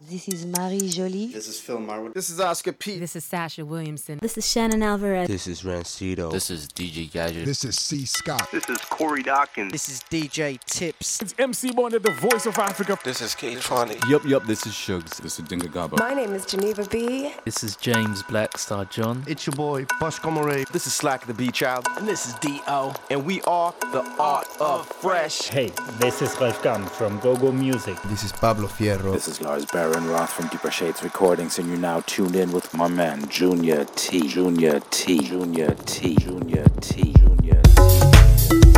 This is Marie Jolie. This is Phil Marwood. This is Oscar P. This is Sasha Williamson. This is Shannon Alvarez. This is Rancido. This is DJ Gadget. This is C. Scott. This is Corey Dawkins. This is DJ Tips. It's MC Bonda, the voice of Africa. This is K Tronic. Yup, yup, this is Shugs. This is Dinga Gabo. My name is Geneva B. This is James Blackstar John. It's your boy, Bush Comore. This is Slack the Beat Child. And this is D.O. And we are the Art of Fresh. Hey, this is Ralf Gum from GoGo Music. This is Pablo Fierro. This is Lars Behrenroth from Deeper Shades Recordings, and you're now tuned in with my man Junior T. Junior T. Junior T. Junior T. Junior T.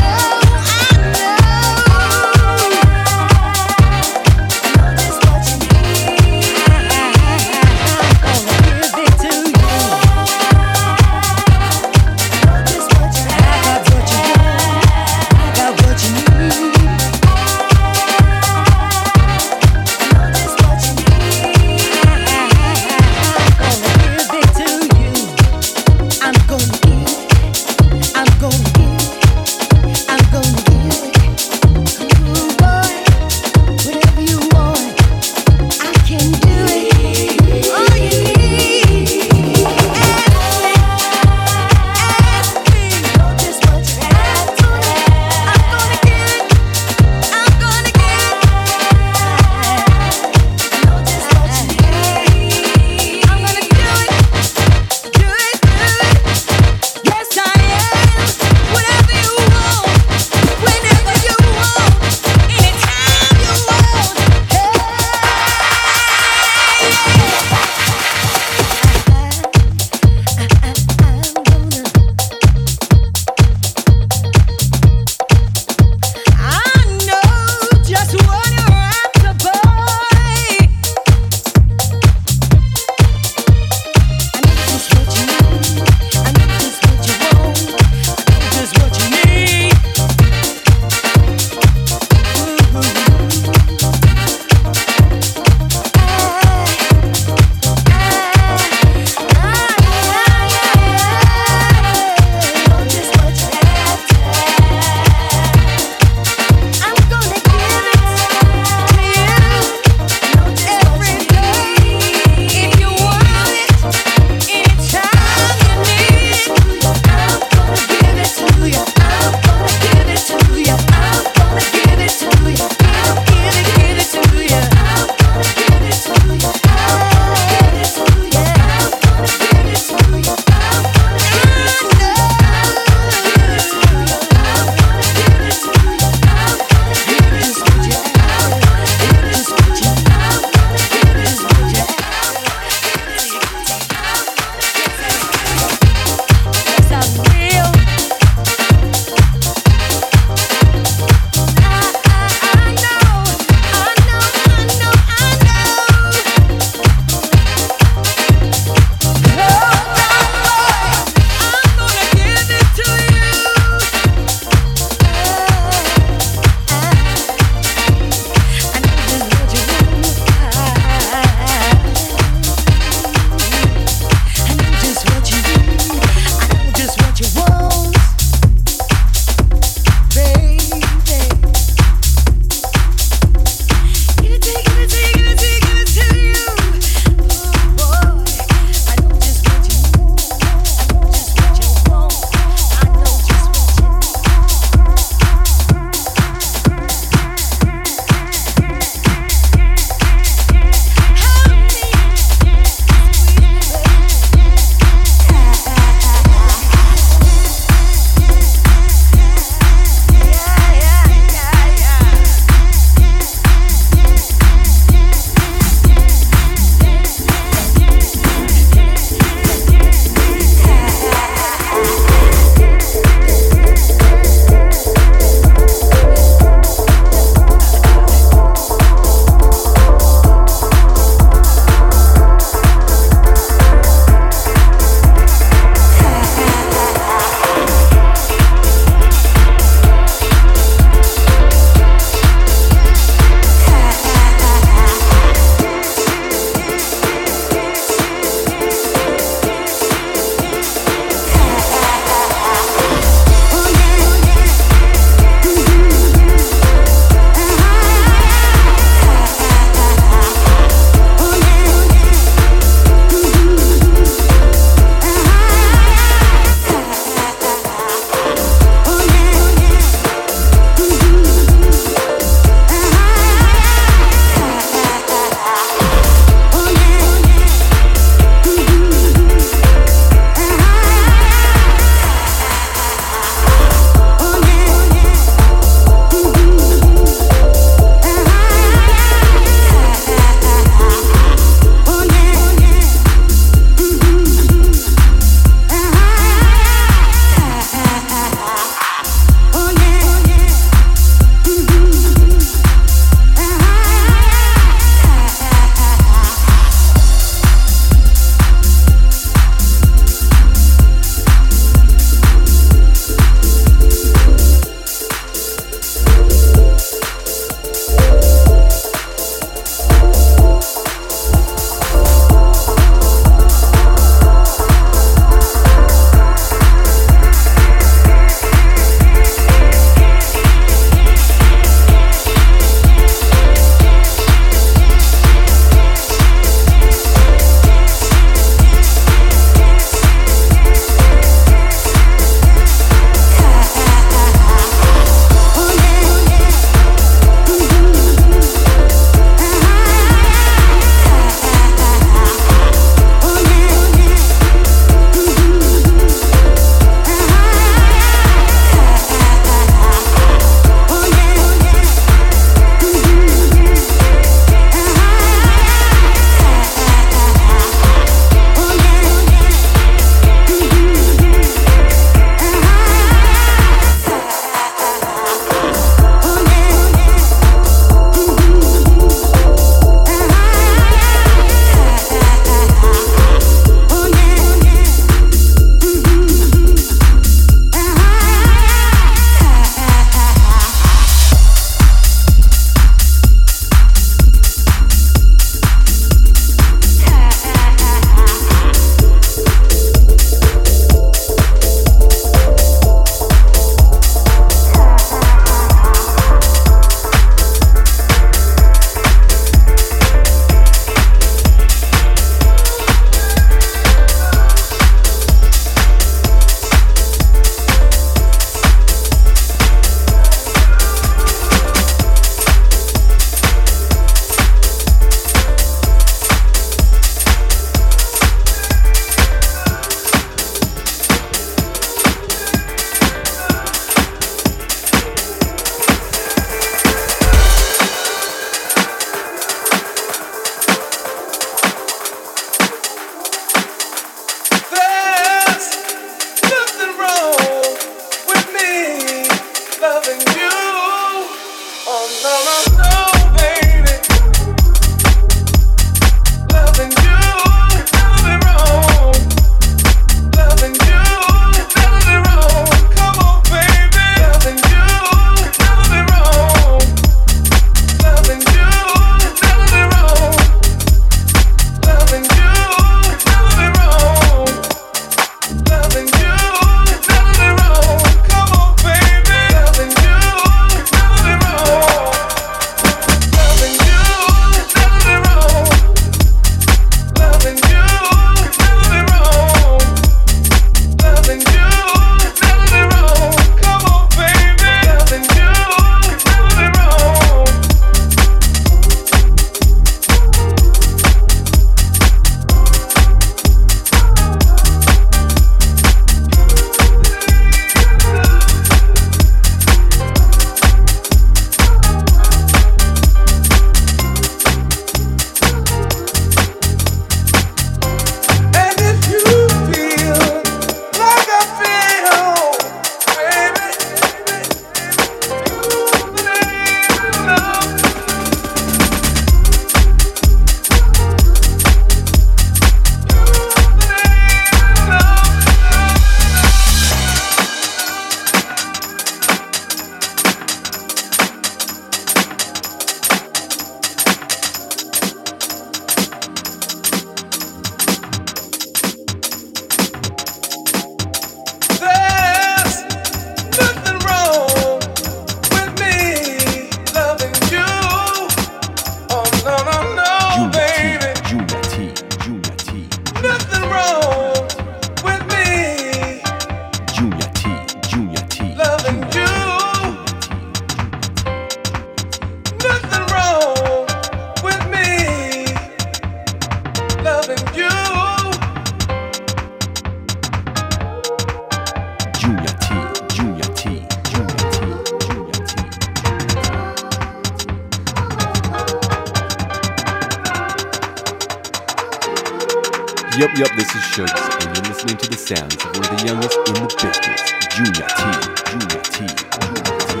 Yup, yup, this is Shirts, and you're listening to the sounds of one of the youngest in the business, Junior T. Junior T. Junior T.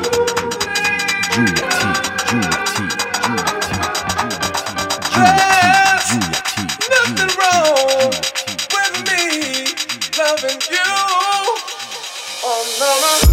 Junior T. Junior T. Junior T. Nothing wrong with me loving you. Oh, no,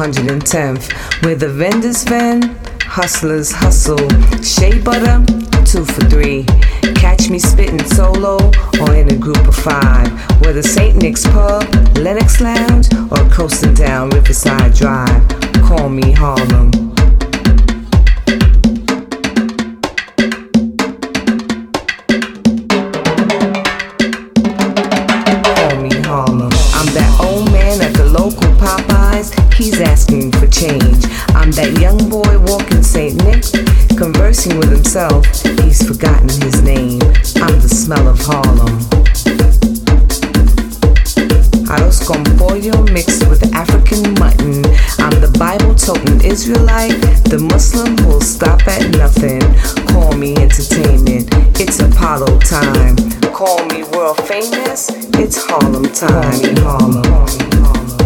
110th, where the vendors van, hustlers hustle. Shea butter, two for three. Catch me spitting solo or in a group of five. Whether St. Nick's Pub, Lenox Lounge, or coasting down Riverside Drive, call me Harlem. himself, he's forgotten his name. I'm the smell of Harlem. Arroz con pollo mixed with African mutton. I'm the Bible toting Israelite, the Muslim will stop at nothing. Call me entertainment, it's Apollo time. Call me world famous, it's Harlem time. Harlem, Harlem, Harlem.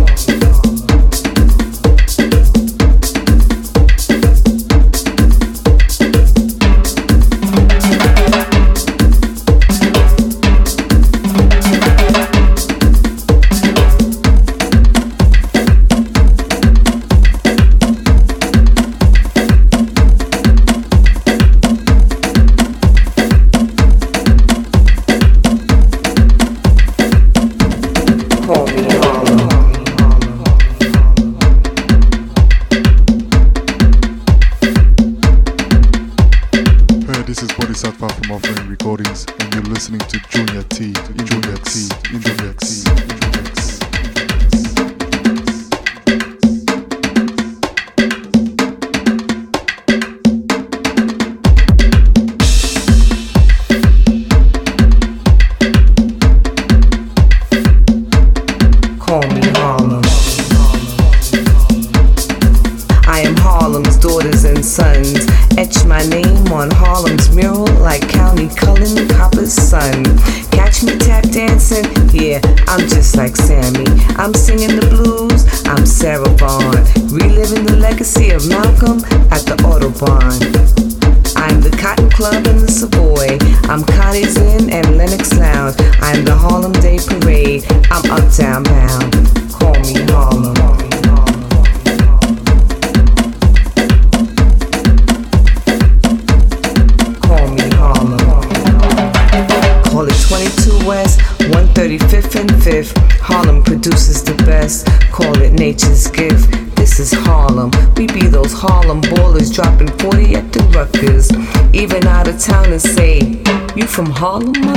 Call them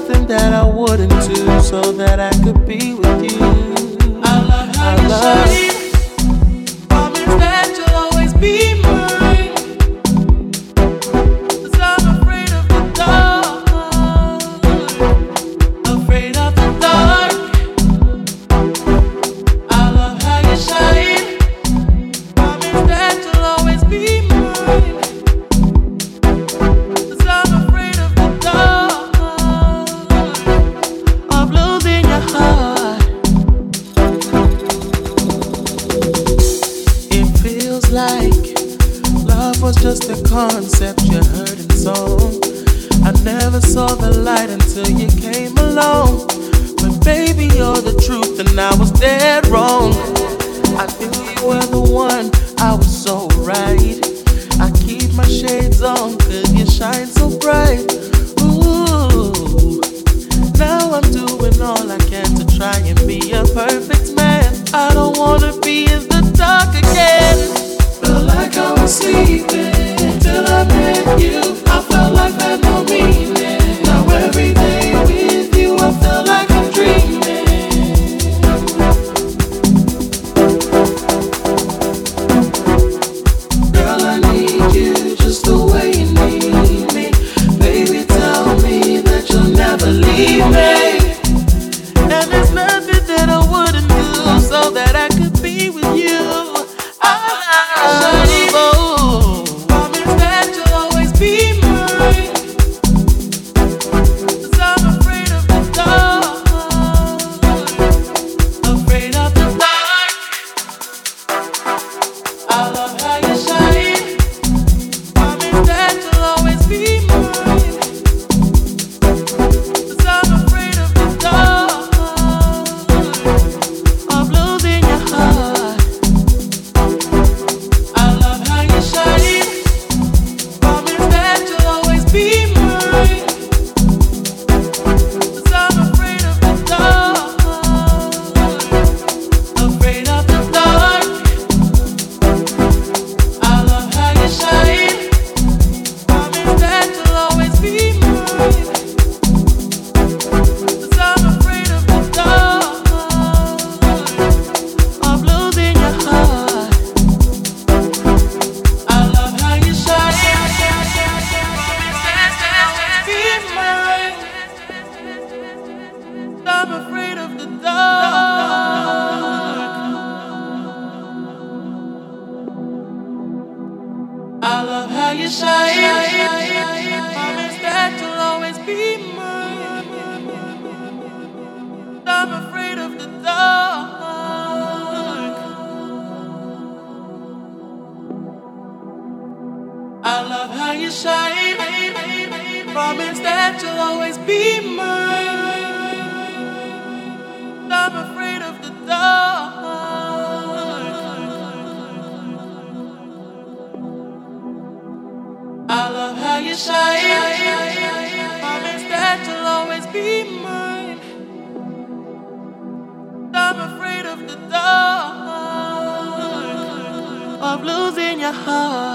nothing that I wouldn't do so that I could be with you. I love how you love a heart.